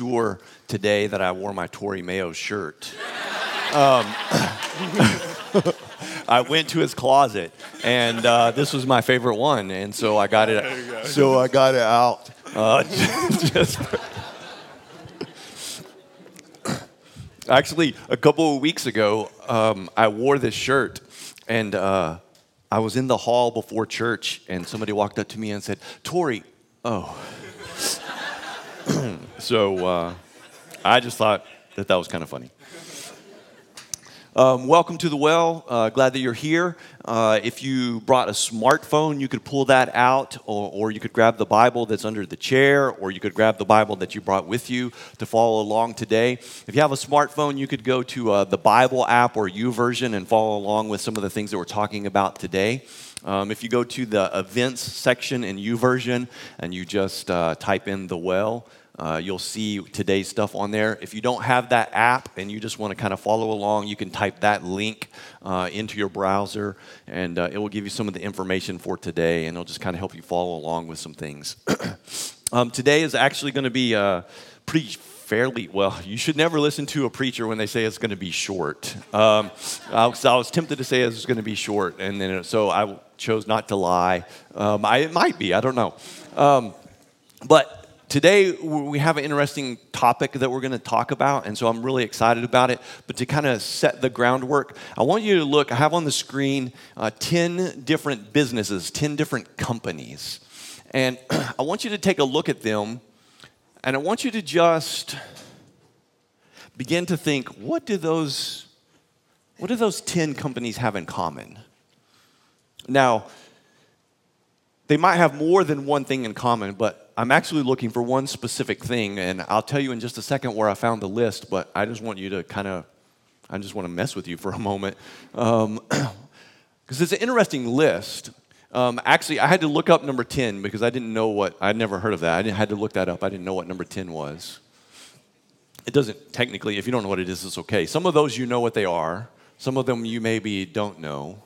sure today that I wore my Tory Mayo shirt. Um, I went to his closet, and uh, this was my favorite one, and so I got it. Go. So I got it out. Uh, just, Actually, a couple of weeks ago, um, I wore this shirt, and uh, I was in the hall before church, and somebody walked up to me and said, "Tory, oh." So uh, I just thought that that was kind of funny. Um, welcome to the well. Uh, glad that you're here. Uh, if you brought a smartphone, you could pull that out, or, or, you could grab the Bible that's under the chair, or you could grab the Bible that you brought with you to follow along today. If you have a smartphone, you could go to uh, the Bible app or YouVersion and follow along with some of the things that we're talking about today. Um, if you go to the events section in YouVersion and you just uh, type in the well, uh, you'll see today's stuff on there. If you don't have that app and you just want to kind of follow along, you can type that link uh, into your browser and uh, it will give you some of the information for today and it'll just kind of help you follow along with some things. um, today is actually going to be uh, pretty fairly well you should never listen to a preacher when they say it's going to be short um, I, was, I, was, tempted to say it was going to be short and then so i chose not to lie um, I, it might be i don't know um, but today we have an interesting topic that we're going to talk about and so i'm really excited about it. But to kind of set the groundwork i want you to look i have on the screen uh, 10 different businesses 10 different companies. And i want you to take a look at them and i want you to just begin to think what do those what do those 10 companies have in common? Now they might have more than one thing in common but I'm actually looking for one specific thing, and I'll tell you in just a second where I found the list, but I just want you to kind of, I just want to mess with you for a moment. Because um, it's an interesting list. Um, actually, I had to look up number 10 because I didn't know what, I'd never heard of that. I had to look that up. I didn't know what number 10 was. It doesn't technically, if you don't know what it is, it's okay. Some of those you know what they are, some of them you maybe don't know.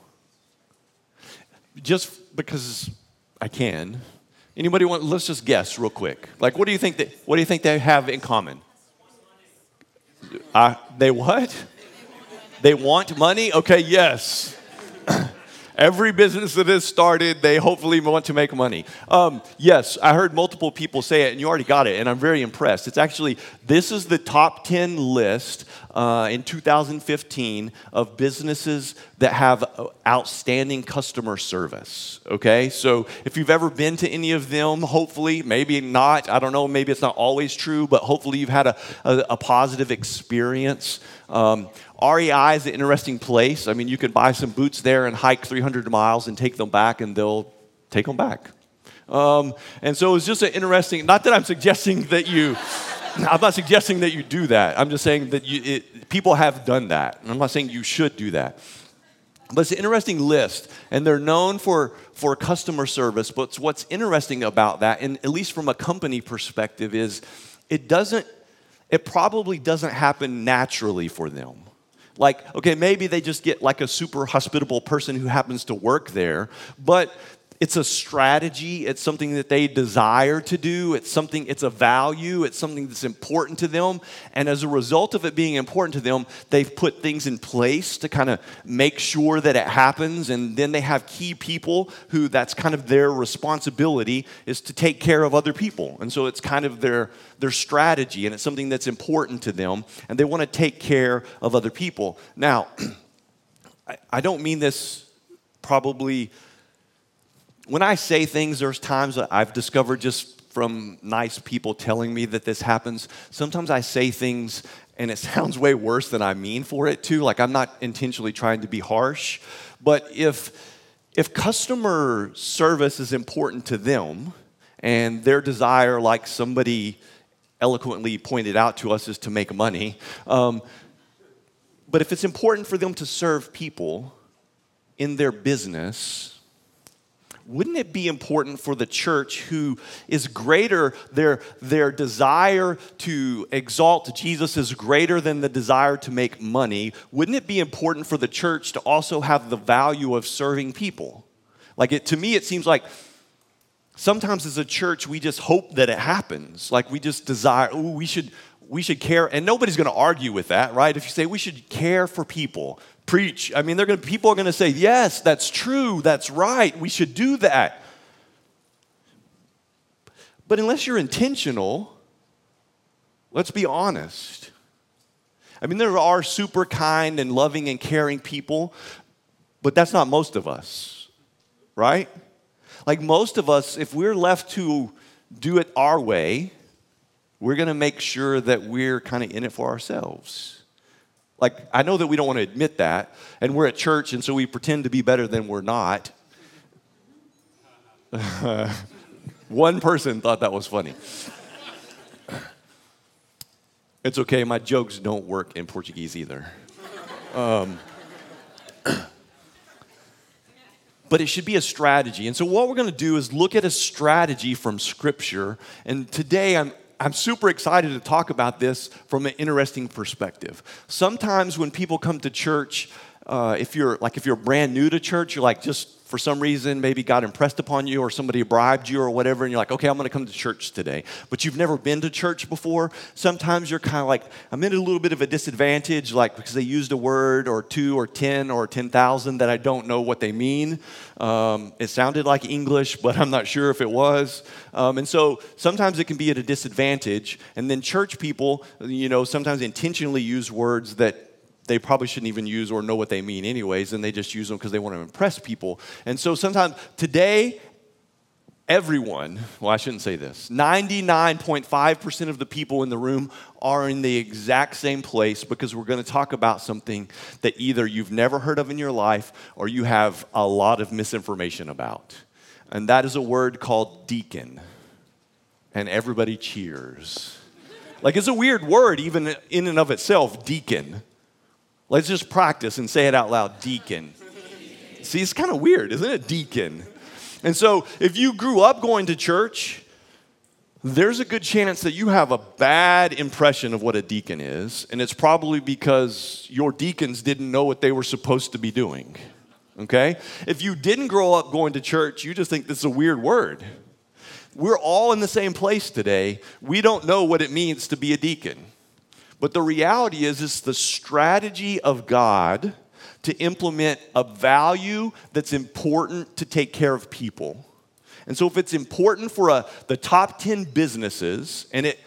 Just because I can, Anybody want? Let's just guess real quick. Like, what do you think? That, what do you think they have in common? Uh, they what? They want money? Okay, yes. Every business that is started, they hopefully want to make money. Um, yes, I heard multiple people say it, and you already got it, and I'm very impressed. It's actually, this is the top 10 list uh, in 2015 of businesses that have outstanding customer service. Okay, so if you've ever been to any of them, hopefully, maybe not, I don't know, maybe it's not always true, but hopefully you've had a, a, a positive experience. Um, REI is an interesting place. I mean, you can buy some boots there and hike 300 miles and take them back, and they'll take them back. Um, and so it's just an interesting, not that I'm suggesting that you. I'm not suggesting that you do that. I'm just saying that you, it, people have done that. I'm not saying you should do that. But it's an interesting list, and they're known for, for customer service. But what's interesting about that, and at least from a company perspective, is it doesn't, it probably doesn't happen naturally for them. Like, okay, maybe they just get like a super hospitable person who happens to work there, but it's a strategy. It's something that they desire to do. It's something it's a value. It's something that's important to them. And as a result of it being important to them they've put things in place to kind of make sure that it happens. And then they have key people who that's kind of their responsibility is to take care of other people. And so it's kind of their their strategy and it's something that's important to them and they want to take care of other people. Now I, don't mean this probably when I say things, there's times I've discovered just from nice people telling me that this happens. Sometimes I say things and it sounds way worse than I mean for it to. Like I'm not intentionally trying to be harsh. But if if customer service is important to them and their desire, like somebody eloquently pointed out to us, is to make money. Um, but if it's important for them to serve people in their business, wouldn't it be important for the church who is greater, their, their desire to exalt Jesus is greater than the desire to make money? Wouldn't it be important for the church to also have the value of serving people? Like, it, to me, it seems like sometimes as a church, we just hope that it happens. Like we just desire, ooh, we should, we should care. And nobody's going to argue with that, right? If you say we should care for people, preach. I mean, they're going to, people are going to say, yes, that's true, that's right, we should do that. But unless you're intentional, let's be honest. I mean, there are super kind and loving and caring people, but that's not most of us, right? Like most of us, if we're left to do it our way, we're going to make sure that we're kind of in it for ourselves. Like, I know that we don't want to admit that, and we're at church, and so we pretend to be better than we're not. One person thought that was funny. It's okay, my jokes don't work in Portuguese either. Um, but it should be a strategy. And so, what we're going to do is look at a strategy from Scripture. And today, I'm, I'm super excited to talk about this from an interesting perspective. Sometimes, when people come to church, uh, if you're like if you're brand new to church, you're like just for some reason, maybe God impressed upon you or somebody bribed you or whatever, and you're like, okay, I'm going to come to church today. But you've never been to church before. Sometimes you're kind of like, I'm in a little bit of a disadvantage, like because they used a word or two or 10 or 10,000 that I don't know what they mean. Um, it sounded like English, but I'm not sure if it was. Um, and so sometimes it can be at a disadvantage. And then church people, you know, sometimes intentionally use words that they probably shouldn't even use or know what they mean anyways and they just use them because they want to impress people. And so sometimes today everyone well i shouldn't say this 99.5% of the people in the room are in the exact same place because we're going to talk about something that either you've never heard of in your life or you have a lot of misinformation about. And that is a word called deacon. And everybody cheers. Like it's a weird word even in and of itself deacon Let's just practice and say it out loud deacon. See, it's kind of weird, isn't it? Deacon. And so, if you grew up going to church, there's a good chance that you have a bad impression of what a deacon is, and it's probably because your deacons didn't know what they were supposed to be doing. Okay? If you didn't grow up going to church, you just think this is a weird word. We're all in the same place today. We don't know what it means to be a deacon. But the reality is, it's the strategy of God to implement a value that's important to take care of people. And so, if it's important for a, the top 10 businesses and it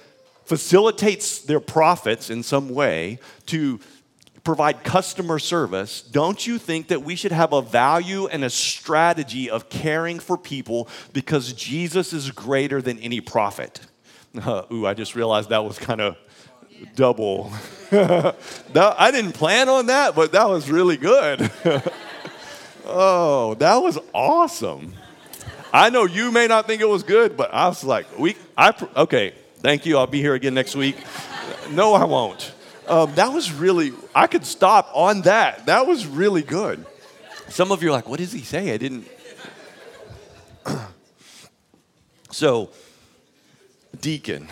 facilitates their profits in some way to provide customer service, don't you think that we should have a value and a strategy of caring for people because Jesus is greater than any profit? Uh, ooh, I just realized that was kind of double. that, I didn't plan on that, but that was really good. oh, that was awesome. I know you may not think it was good, but I was like, we, I, okay, thank you. I'll be here again next week. no, I won't. Um, that was really, I could stop on that. That was really good. Some of you are like, what does he say? I didn't. so, deacon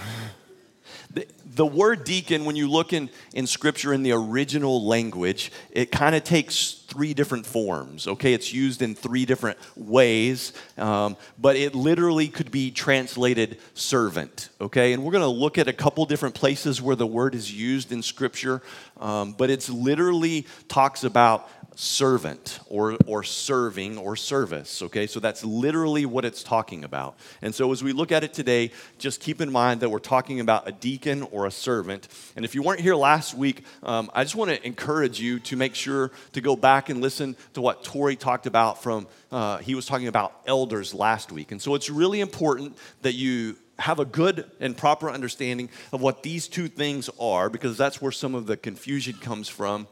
the word deacon, when you look in, in scripture in the original language, it kind of takes three different forms, okay? It's used in three different ways, um, but it literally could be translated servant, okay? And we're going to look at a couple different places where the word is used in scripture, um, but it's literally talks about servant or, or serving or service. Okay, so that's literally what it's talking about. And so as we look at it today, just keep in mind that we're talking about a deacon or a servant. And if you weren't here last week, um, I just want to encourage you to make sure to go back and listen to what Tori talked about from, uh, he was talking about elders last week. And so it's really important that you have a good and proper understanding of what these two things are because that's where some of the confusion comes from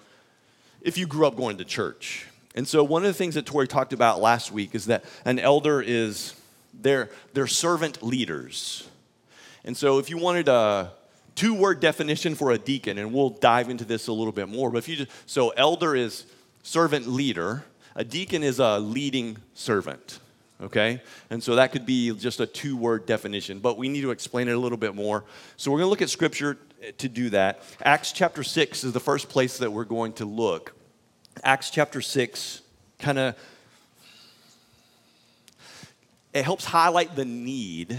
if you grew up going to church. And so, one of the things that Tori talked about last week is that an elder is their servant leaders. And so, if you wanted a two word definition for a deacon, and we'll dive into this a little bit more, but if you just, so elder is servant leader, a deacon is a leading servant okay? And so that could be just a two word definition, but we need to explain it a little bit more. So we're to look at scripture to do that. Acts chapter 6 is the first place that we're going to look. Acts chapter 6 kind of it helps highlight the need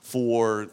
for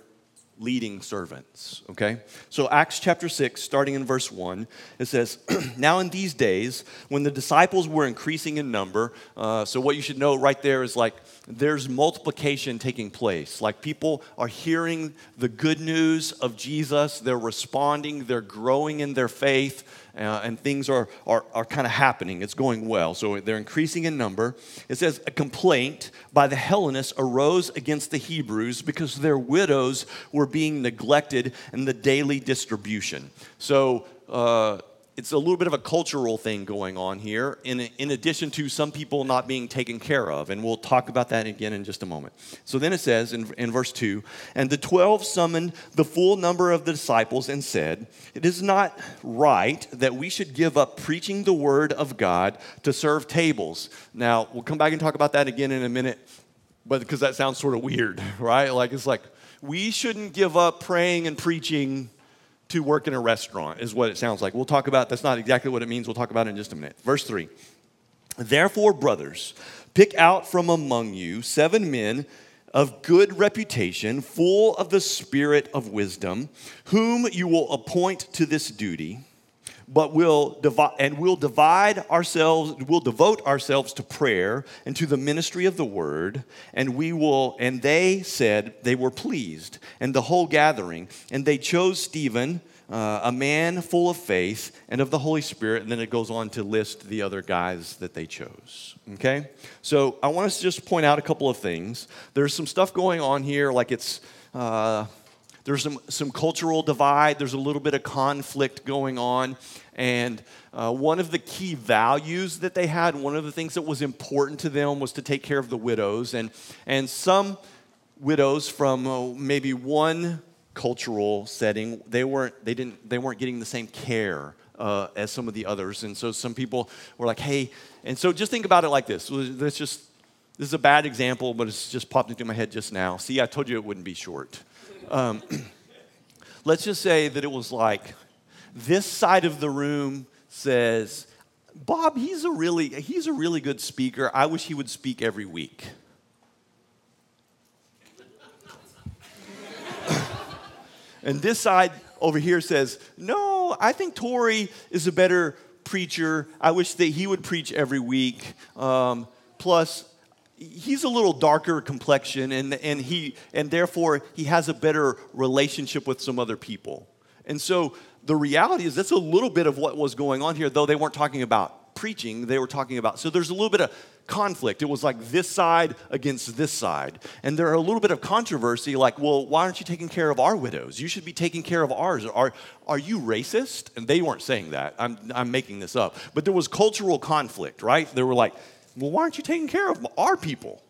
leading servants. Okay? So, Acts chapter 6, starting in verse 1, it says, Now in these days, when the disciples were increasing in number, uh, so what you should know right there is like there's multiplication taking place. Like people are hearing the good news of Jesus, they're responding, they're growing in their faith uh, and things are, are, are kind of happening. It's going well. So they're increasing in number. It says, A complaint by the Hellenists arose against the Hebrews because their widows were being neglected in the daily distribution. So, uh, it's a little bit of a cultural thing going on here, in, in addition to some people not being taken care of. And we'll talk about that again in just a moment. So then it says in, in verse 2 And the 12 summoned the full number of the disciples and said, It is not right that we should give up preaching the word of God to serve tables. Now, we'll come back and talk about that again in a minute, but because that sounds sort of weird, right? Like, it's like, we shouldn't give up praying and preaching to work in a restaurant, is what it sounds like. We'll talk about that's not exactly what it means. We'll talk about it in just a minute. Verse 3 Therefore, brothers, pick out from among you seven men of good reputation, full of the spirit of wisdom, whom you will appoint to this duty but we'll divide and we'll divide ourselves we'll devote ourselves to prayer and to the ministry of the word and we will and they said they were pleased and the whole gathering and they chose stephen uh, a man full of faith and of the holy spirit and then it goes on to list the other guys that they chose okay? So i want us to just point out a couple of things. There's some stuff going on here like it's uh, there's some, some cultural divide, there's a little bit of conflict going on. And uh, one of the key values that they had, one of the things that was important to them was to take care of the widows. And, and some widows from uh, maybe one cultural setting, they weren't, they didn't, they weren't getting the same care uh, as some of the others. And so some people were like, hey, and so just think about it like this. Let's just, this is a bad example, but it's just popped into my head just now. See, I told you it wouldn't be short. Um, let's just say that it was like this side of the room says, Bob, he's a really, he's a really good speaker. I wish he would speak every week. and this side over here says, No, I think Tori is a better preacher. I wish that he would preach every week. Um, plus, he's a little darker complexion and, and he and therefore he has a better relationship with some other people. And so the reality is that's a little bit of what was going on here though they weren't talking about preaching they were talking about so there's a little bit of conflict. It was like this side against this side. And there are a little bit of controversy like well why aren't you taking care of our widows? You should be taking care of ours. Are, are you racist? And they weren't saying that. I'm, I'm making this up. But there was cultural conflict right? They were like well, why aren't you taking care of our people?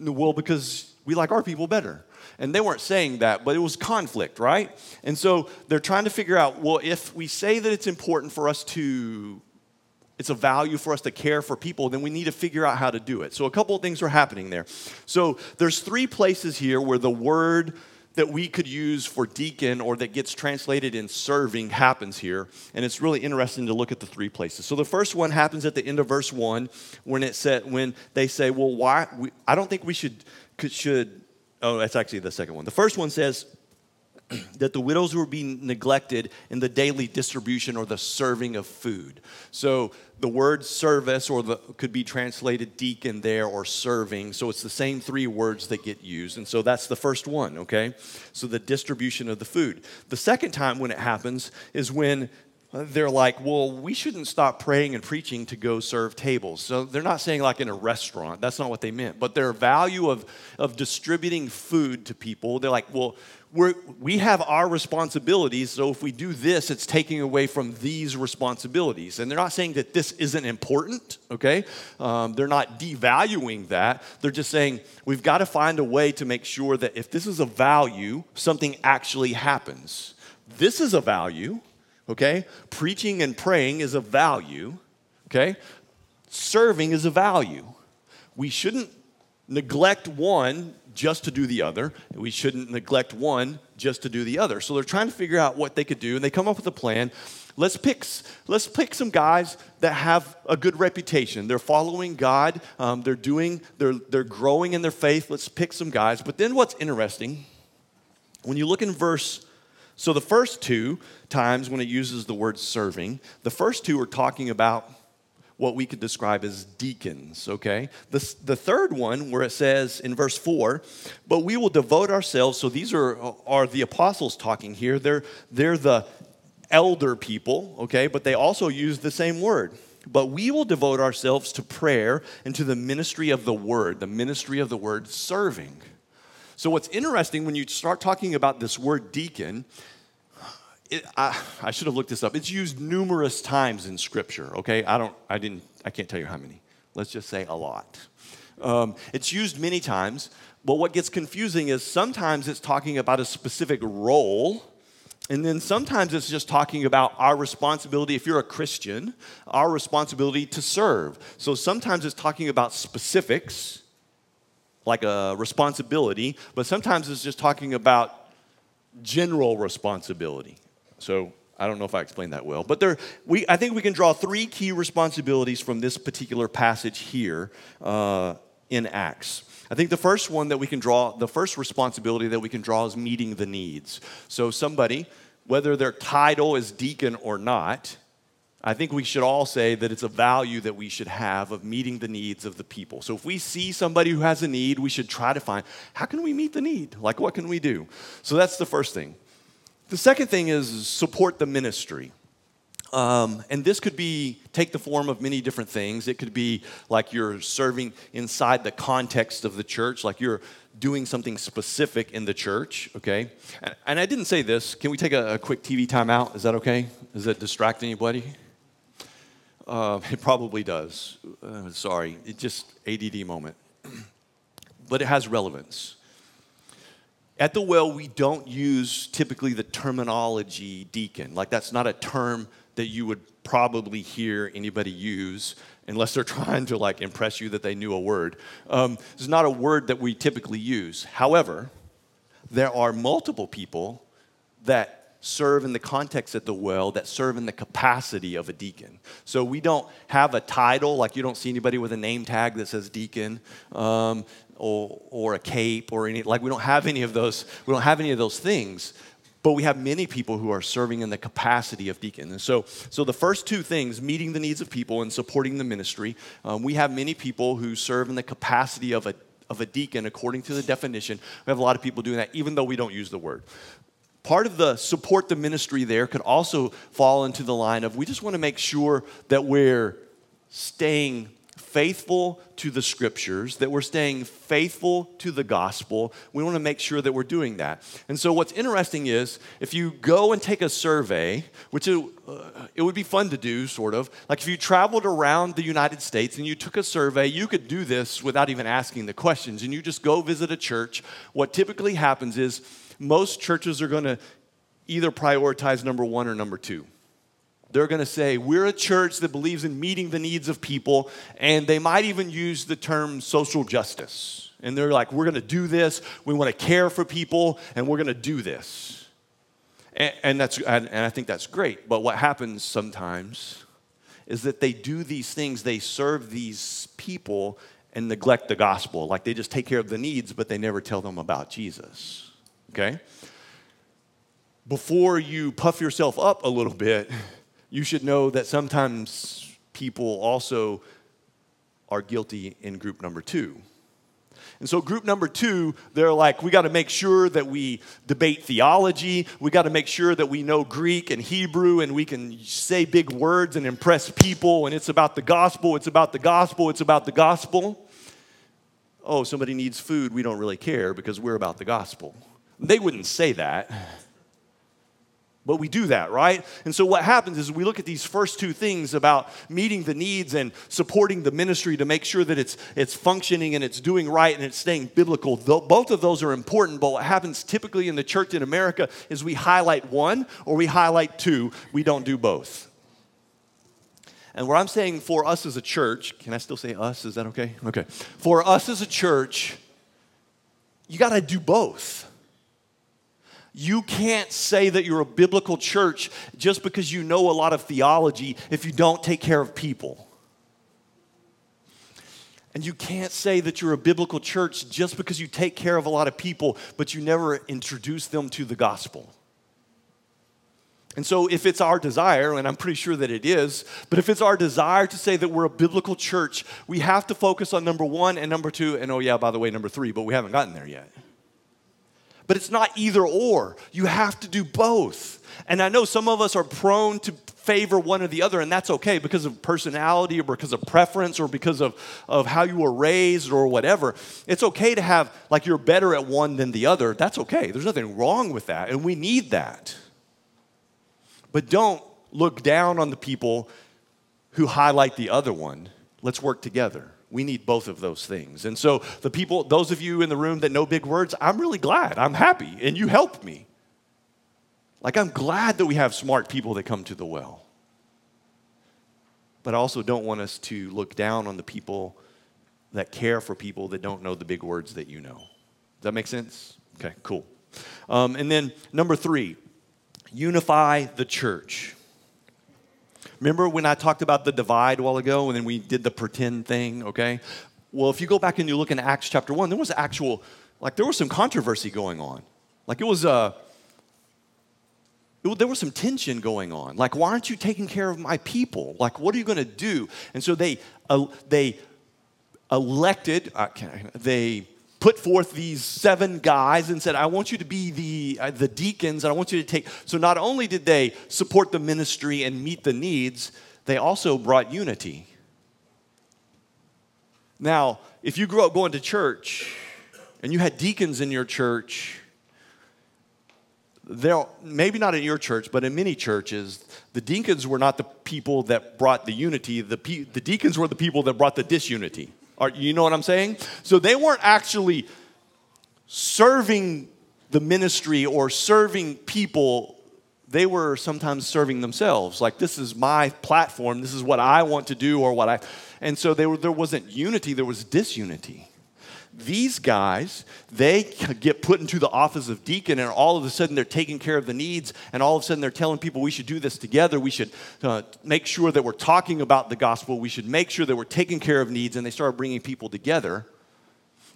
Well, because we like our people better. And they weren't saying that, but it was conflict, right? And so they're trying to figure out well, if we say that it's important for us to, it's a value for us to care for people, then we need to figure out how to do it. So a couple of things are happening there. So there's three places here where the word that we could use for deacon or that gets translated in serving happens here. And it's really interesting to look at the three places. So the first one happens at the end of verse 1 when it said when they say, "Well, why we, I don't think we should could, should Oh, that's actually the second one. The first one says that the widows were being neglected in the daily distribution or the serving of food. So the word service or the could be translated deacon there or serving. So it's the same three words that get used. And so that's the first one, okay? So the distribution of the food. The second time when it happens is when they're like, well, we shouldn't stop praying and preaching to go serve tables. So they're not saying like in a restaurant. That's not what they meant. But their value of, of distributing food to people, they're like, well, we're, we have our responsibilities. So if we do this, it's taking away from these responsibilities. And they're not saying that this isn't important, okay? Um, they're not devaluing that. They're just saying we've got to find a way to make sure that if this is a value, something actually happens. This is a value okay? Preaching and praying is a value, okay? Serving is a value. We shouldn't neglect one just to do the other. We shouldn't neglect one just to do the other. So they're trying to figure out what they could do, and they come up with a plan. Let's pick, let's pick some guys that have a good reputation. They're following God, um, they're doing, they're, they're growing in their faith. Let's pick some guys. But then what's interesting, when you look in verse, so the first two times when it uses the word serving, the first two are talking about what we could describe as deacons, okay? The, the third one, where it says in verse 4, but we will devote ourselves, so these are, are the apostles talking here. They're, they're the elder people, okay? But they also use the same word. But we will devote ourselves to prayer and to the ministry of the word, the ministry of the word serving. So, what's interesting when you start talking about this word deacon, it, I, I, should have looked this up. It's used numerous times in Scripture. Okay, I don't, I didn't, I can't tell you how many. Let's just say a lot. Um, it's used many times, but what gets confusing is sometimes it's talking about a specific role, and then sometimes it's just talking about our responsibility. If you're a Christian, our responsibility to serve. So sometimes it's talking about specifics, like a responsibility, but sometimes it's just talking about general responsibility. So I don't know if I explained that well, but there, we, I think we can draw three key responsibilities from this particular passage here uh, in Acts. I think the first one that we can draw, the first responsibility that we can draw is meeting the needs. So somebody, whether their title is deacon or not, I think we should all say that it's a value that we should have of meeting the needs of the people. So if we see somebody who has a need, we should try to find how can we meet the need? Like what can we do? So that's the first thing. The second thing is support the ministry. Um, and this could be take the form of many different things. It could be like you're serving inside the context of the church, like you're doing something specific in the church, okay? And, and I didn't say this. Can we take a, a, quick TV timeout? Is that okay? Does that distract anybody? Uh, it probably does. Uh, sorry, it just ADD moment. but it has relevance. At the well, we don't use typically the terminology deacon. Like, that's not a term that you would probably hear anybody use unless they're trying to like impress you that they knew a word. Um, it's not a word that we typically use. However, there are multiple people that serve in the context at the well that serve in the capacity of a deacon. So we don't have a title, like you don't see anybody with a name tag that says deacon. Um, or, or a cape or any like we don't have any of those we don't have any of those things but we have many people who are serving in the capacity of deacon. And so so the first two things meeting the needs of people and supporting the ministry um, we have many people who serve in the capacity of a of a deacon according to the definition. We have a lot of people doing that even though we don't use the word. Part of the support the ministry there could also fall into the line of we just want to make sure that we're staying faithful to the scriptures, that we're staying faithful to the gospel. We want to make sure that we're doing that. And so, what's interesting is if you go and take a survey, which it, uh, it would be fun to do, sort of, like if you traveled around the United States and you took a survey, you could do this without even asking the questions. And you just go visit a church. What typically happens is most churches are going to either prioritize number one or number two they're going to say, We're a church that believes in meeting the needs of people, and they might even use the term social justice. And they're like, We're going to do this, we want to care for people, and we're going to do this. And, and that's, and, and I think that's great. But what happens sometimes is that they do these things, they serve these people and neglect the gospel. Like they just take care of the needs, but they never tell them about Jesus. Okay? Before you puff yourself up a little bit, you should know that sometimes people also are guilty in group number two. And so, group number two, they're like, we got to make sure that we debate theology. We got to make sure that we know Greek and Hebrew and we can say big words and impress people. And it's about the gospel, it's about the gospel, it's about the gospel. Oh, somebody needs food. We don't really care because we're about the gospel. They wouldn't say that. But we do that, right? And so what happens is we look at these first two things about meeting the needs and supporting the ministry to make sure that it's, it's functioning and it's doing right and it's staying biblical. Both of those are important, but what happens typically in the church in America is we highlight one or we highlight two. We don't do both. And what I'm saying for us as a church, can I still say us? Is that okay? Okay. For us as a church, you got to do both You can't say that you're a biblical church just because you know a lot of theology if you don't take care of people. And you can't say that you're a biblical church just because you take care of a lot of people, but you never introduce them to the gospel. And so, if it's our desire, and I'm pretty sure that it is, but if it's our desire to say that we're a biblical church, we have to focus on number one and number two, and oh, yeah, by the way, number three, but we haven't gotten there yet. But it's not either or. You have to do both. And I know some of us are prone to favor one or the other, and that's okay because of personality or because of preference or because of, of how you were raised or whatever. It's okay to have, like, you're better at one than the other. That's okay. There's nothing wrong with that, and we need that. But don't look down on the people who highlight the other one. Let's work together. We need both of those things. And so, the people, those of you in the room that know big words, I'm really glad. I'm happy. And you helped me. Like, I'm glad that we have smart people that come to the well. But I also don't want us to look down on the people that care for people that don't know the big words that you know. Does that make sense? Okay, cool. Um, and then number three, unify the church. Remember when I talked about the divide a while ago and then we did the pretend thing, okay? Well, if you go back and you look in Acts chapter 1, there was actual, like, there was some controversy going on. Like, it was, uh, it, there was some tension going on. Like, why aren't you taking care of my people? Like, what are you going to do? And so they, uh, they elected, uh, they put forth these seven guys and said, I want you to be the, uh, the deacons, and I want you to take. So not only did they support the ministry and meet the needs, they also brought unity. Now, if you grew up going to church and you had deacons in your church, there maybe not in your church, but in many churches, the deacons were not the people that brought the unity. The, the deacons were the people that brought the disunity. Are, you know what I'm saying? So they weren't actually serving the ministry or serving people. They were sometimes serving themselves. Like, this is my platform. This is what I want to do or what I. And so were, there wasn't unity, there was disunity. These guys, they get put into the office of deacon, and all of a sudden they're taking care of the needs, and all of a sudden they're telling people we should do this together. We should uh, make sure that we're talking about the gospel. We should make sure that we're taking care of needs, and they start bringing people together.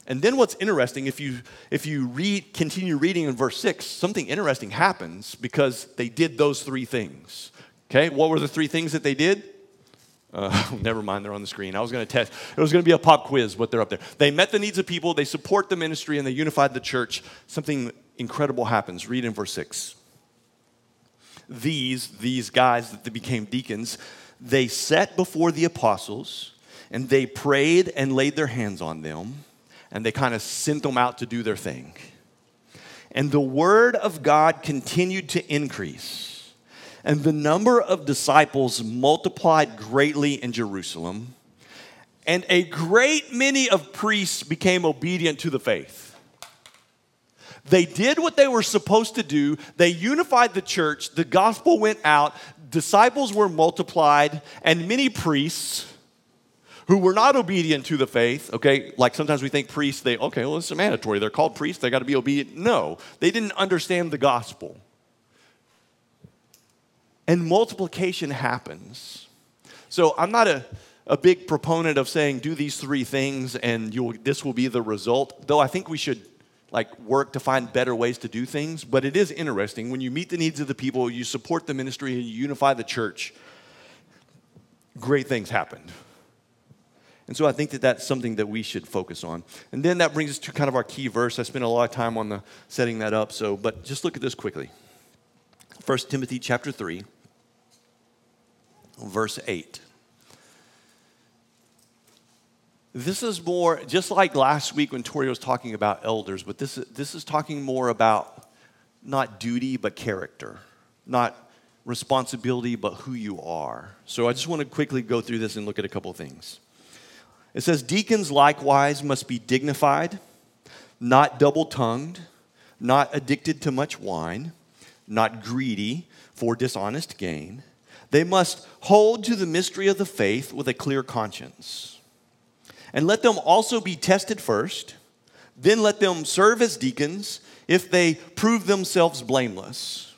And then what's interesting, if you if you read continue reading in verse six, something interesting happens because they did those three things. Okay, what were the three things that they did? Uh, never mind, they're on the screen. I was going to test. It was going to be a pop quiz, but they're up there. They met the needs of people, they support the ministry, and they unified the church. Something incredible happens. Read in verse 6. These, these guys that became deacons, they sat before the apostles and they prayed and laid their hands on them and they kind of sent them out to do their thing. And the word of God continued to increase and the number of disciples multiplied greatly in Jerusalem, and a great many of priests became obedient to the faith. They did what they were supposed to do. They unified the church. The gospel went out. Disciples were multiplied, and many priests who were not obedient to the faith, okay, like sometimes we think priests, they, okay, well, it's mandatory. They're called priests, they got to be obedient. No, they didn't understand the gospel and multiplication happens. So I'm not a, a big proponent of saying do these three things and this will be the result, though I think we should like work to find better ways to do things. But it is interesting when you meet the needs of the people, you support the ministry, and you unify the church, great things happen. And so I think that that's something that we should focus on. And then that brings us to kind of our key verse. I spent a lot of time on the setting that up, so but just look at this quickly. 1 Timothy chapter 3 verse 8. This is more, just like last week when Tori was talking about elders, but this, this is talking more about not duty, but character. Not responsibility, but who you are. So I just want to quickly go through this and look at a couple things. It says, Deacons likewise must be dignified, not double tongued, not addicted to much wine, not greedy for dishonest gain they must hold to the mystery of the faith with a clear conscience. And let them also be tested first, then let them serve as deacons if they prove themselves blameless.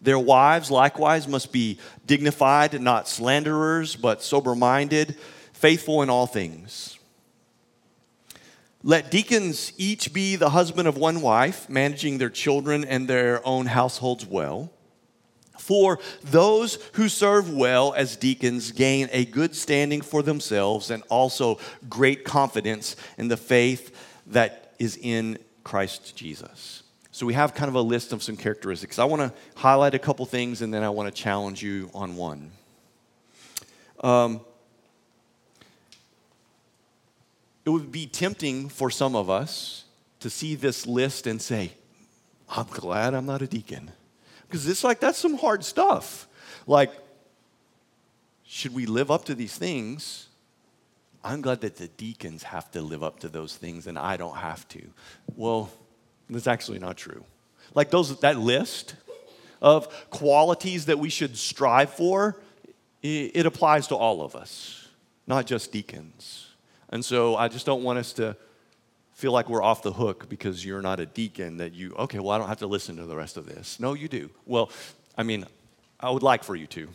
Their wives likewise must be dignified, not slanderers, but sober minded, faithful in all things. Let deacons each be the husband of one wife, managing their children and their own households well. For those who serve well as deacons gain a good standing for themselves and also great confidence in the faith that is in Christ Jesus. So we have kind of a list of some characteristics. I want to highlight a couple things and then I want to challenge you on one. Um, it would be tempting for some of us to see this list and say, I'm glad I'm not a deacon. Because it's like, that's some hard stuff. Like, should we live up to these things? I'm glad that the deacons have to live up to those things and I don't have to. Well, that's actually not true. Like those that list of qualities that we should strive for, it applies to all of us, not just deacons. And so I just don't want us to feel like we're off the hook because you're not a deacon that you, okay, well, I don't have to listen to the rest of this. No, you do. Well, I mean, I would like for you to.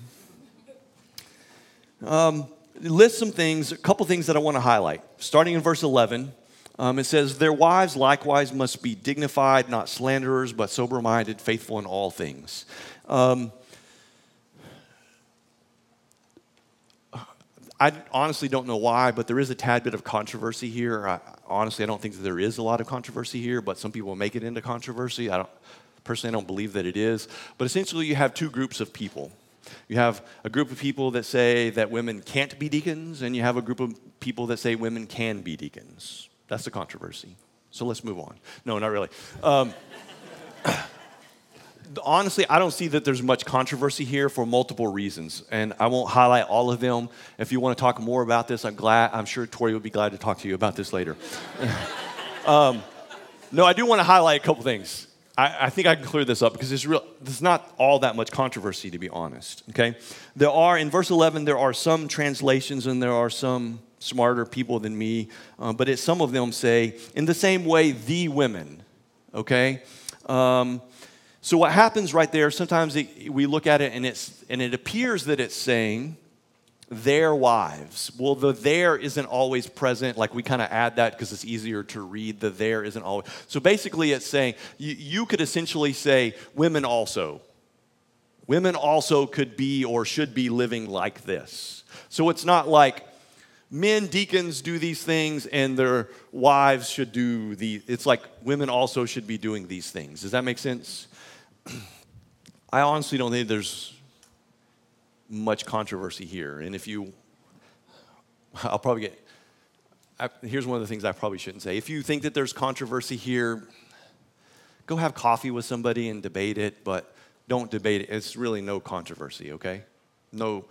Um, list some things, a couple things that I want to highlight. Starting in verse 11, um, it says, Their wives likewise must be dignified, not slanderers, but sober minded, faithful in all things. Um, I honestly don't know why, but there is a tad bit of controversy here. I, honestly, I don't think that there is a lot of controversy here, but some people make it into controversy. I don't, personally, I don't believe that it is. But essentially, you have two groups of people. You have a group of people that say that women can't be deacons, and you have a group of people that say women can be deacons. That's the controversy. So let's move on. No, not really. Um, honestly, I don't see that there's much controversy here for multiple reasons, and I won't highlight all of them. If you want to talk more about this, I'm glad. I'm sure Tori would be glad to talk to you about this later. um, no, I do want to highlight a couple things. I, I, think I can clear this up because it's real, there's not all that much controversy, to be honest. Okay, there are in verse 11 there are some translations and there are some smarter people than me, uh, but it, some of them say in the same way the women. Okay. Um, so what happens right there, sometimes it, we look at it and, it's, and it appears that it's saying their wives. Well, the there isn't always present. Like we kind of add that because it's easier to read. The there isn't always. So basically, it's saying you, you could essentially say women also. Women also could be or should be living like this. So it's not like men deacons do these things and their wives should do the it's like women also should be doing these things does that make sense I honestly don't think there's much controversy here. And if you, I'll probably get, I, here's one of the things I probably shouldn't say. If you think that there's controversy here, go have coffee with somebody and debate it, but don't debate it. It's really no controversy, okay? No.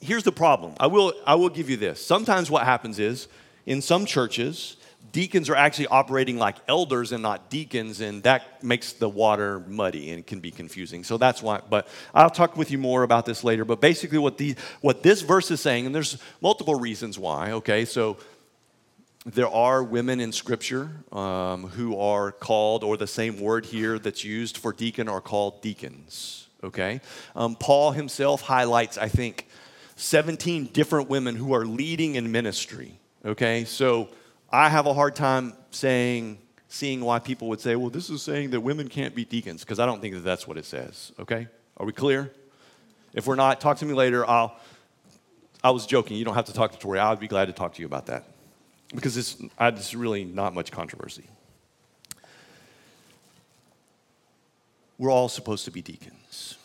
Here's the problem. I will, I will give you this. Sometimes what happens is, in some churches, deacons are actually operating like elders and not deacons, and that makes the water muddy and can be confusing. So that's why, but I'll talk with you more about this later. But basically, what, the, what this verse is saying, and there's multiple reasons why, okay? So there are women in Scripture um, who are called, or the same word here that's used for deacon are called deacons, okay? Um, Paul himself highlights, I think, 17 different women who are leading in ministry, okay? So I have a hard time saying, seeing why people would say, well, this is saying that women can't be deacons, because I don't think that that's what it says, okay? Are we clear? If we're not, talk to me later. I'll, I was joking. You don't have to talk to Tori. I would be glad to talk to you about that because it's, it's really not much controversy. We're all supposed to be deacons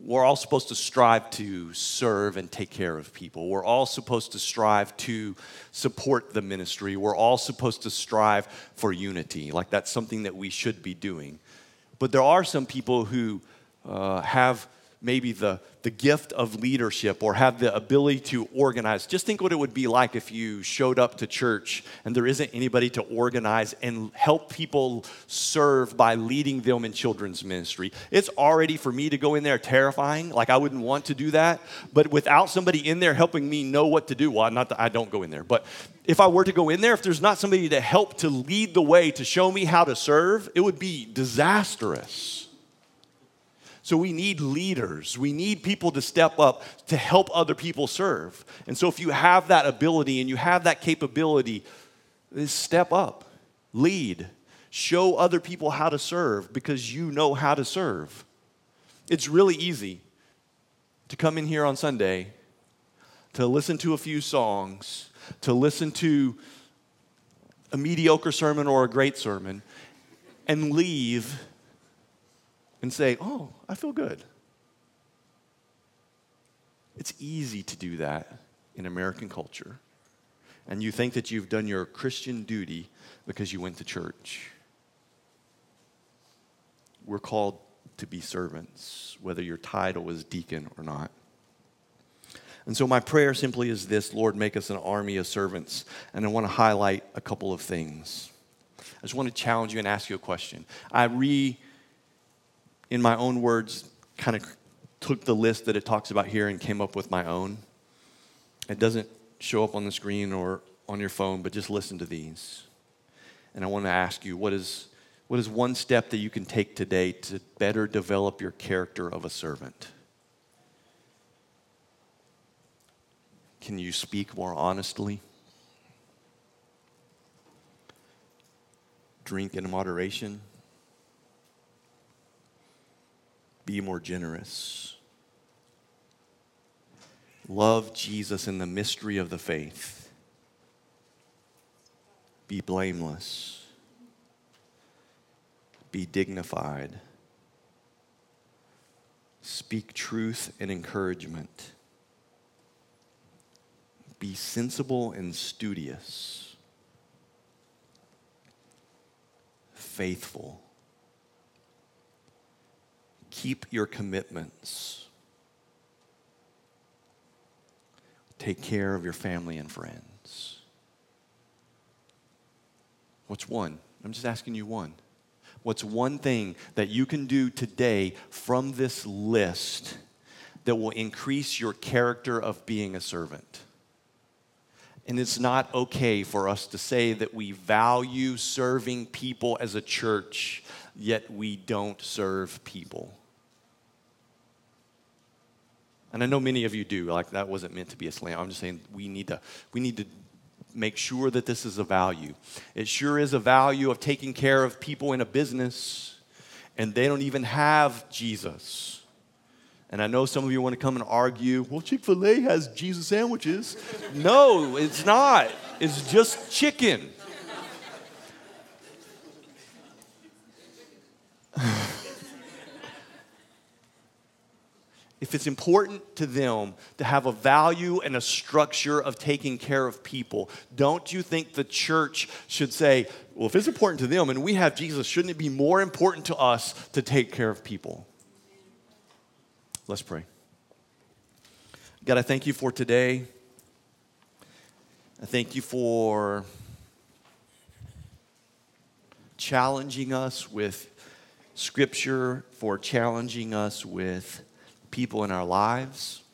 we're all supposed to strive to serve and take care of people. We're all supposed to strive to support the ministry. We're all supposed to strive for unity. Like that's something that we should be doing. But there are some people who uh, have maybe the, the gift of leadership or have the ability to organize, just think what it would be like if you showed up to church and there isn't anybody to organize and help people serve by leading them in children's ministry. It's already for me to go in there terrifying, like I wouldn't want to do that, but without somebody in there helping me know what to do, well, not that I don't go in there, but if I were to go in there, if there's not somebody to help to lead the way, to show me how to serve, it would be disastrous. So we need leaders. We need people to step up to help other people serve. And so if you have that ability and you have that capability, step up, lead, show other people how to serve because you know how to serve. It's really easy to come in here on Sunday, to listen to a few songs, to listen to a mediocre sermon or a great sermon, and leave and say, Oh, I feel good. It's easy to do that in American culture. And you think that you've done your Christian duty because you went to church. We're called to be servants, whether your title is deacon or not. And so, my prayer simply is this Lord, make us an army of servants. And I want to highlight a couple of things. I just want to challenge you and ask you a question. I re in my own words, kind of took the list that it talks about here and came up with my own. It doesn't show up on the screen or on your phone, but just listen to these. And I want to ask you what is, what is one step that you can take today to better develop your character of a servant? Can you speak more honestly? Drink in moderation? Be more generous. Love Jesus in the mystery of the faith. Be blameless. Be dignified. Speak truth and encouragement. Be sensible and studious. Faithful Keep your commitments. Take care of your family and friends. What's one? I'm just asking you one. What's one thing that you can do today from this list that will increase your character of being a servant? And it's not okay for us to say that we value serving people as a church, yet we don't serve people. And I know many of you do. Like that wasn't meant to be a slam. I'm just saying we need to we need to make sure that this is a value. It sure is a value of taking care of people in a business and they don't even have Jesus. And I know some of you want to come and argue, well, Chick fil A has Jesus sandwiches. no, it's not. It's just chicken. if it's important to them to have a value and a structure of taking care of people, don't you think the church should say, well, if it's important to them and we have Jesus, shouldn't it be more important to us to take care of people? Let's pray. God, I thank you for today. I thank you for challenging us with scripture, for challenging us with people in our lives.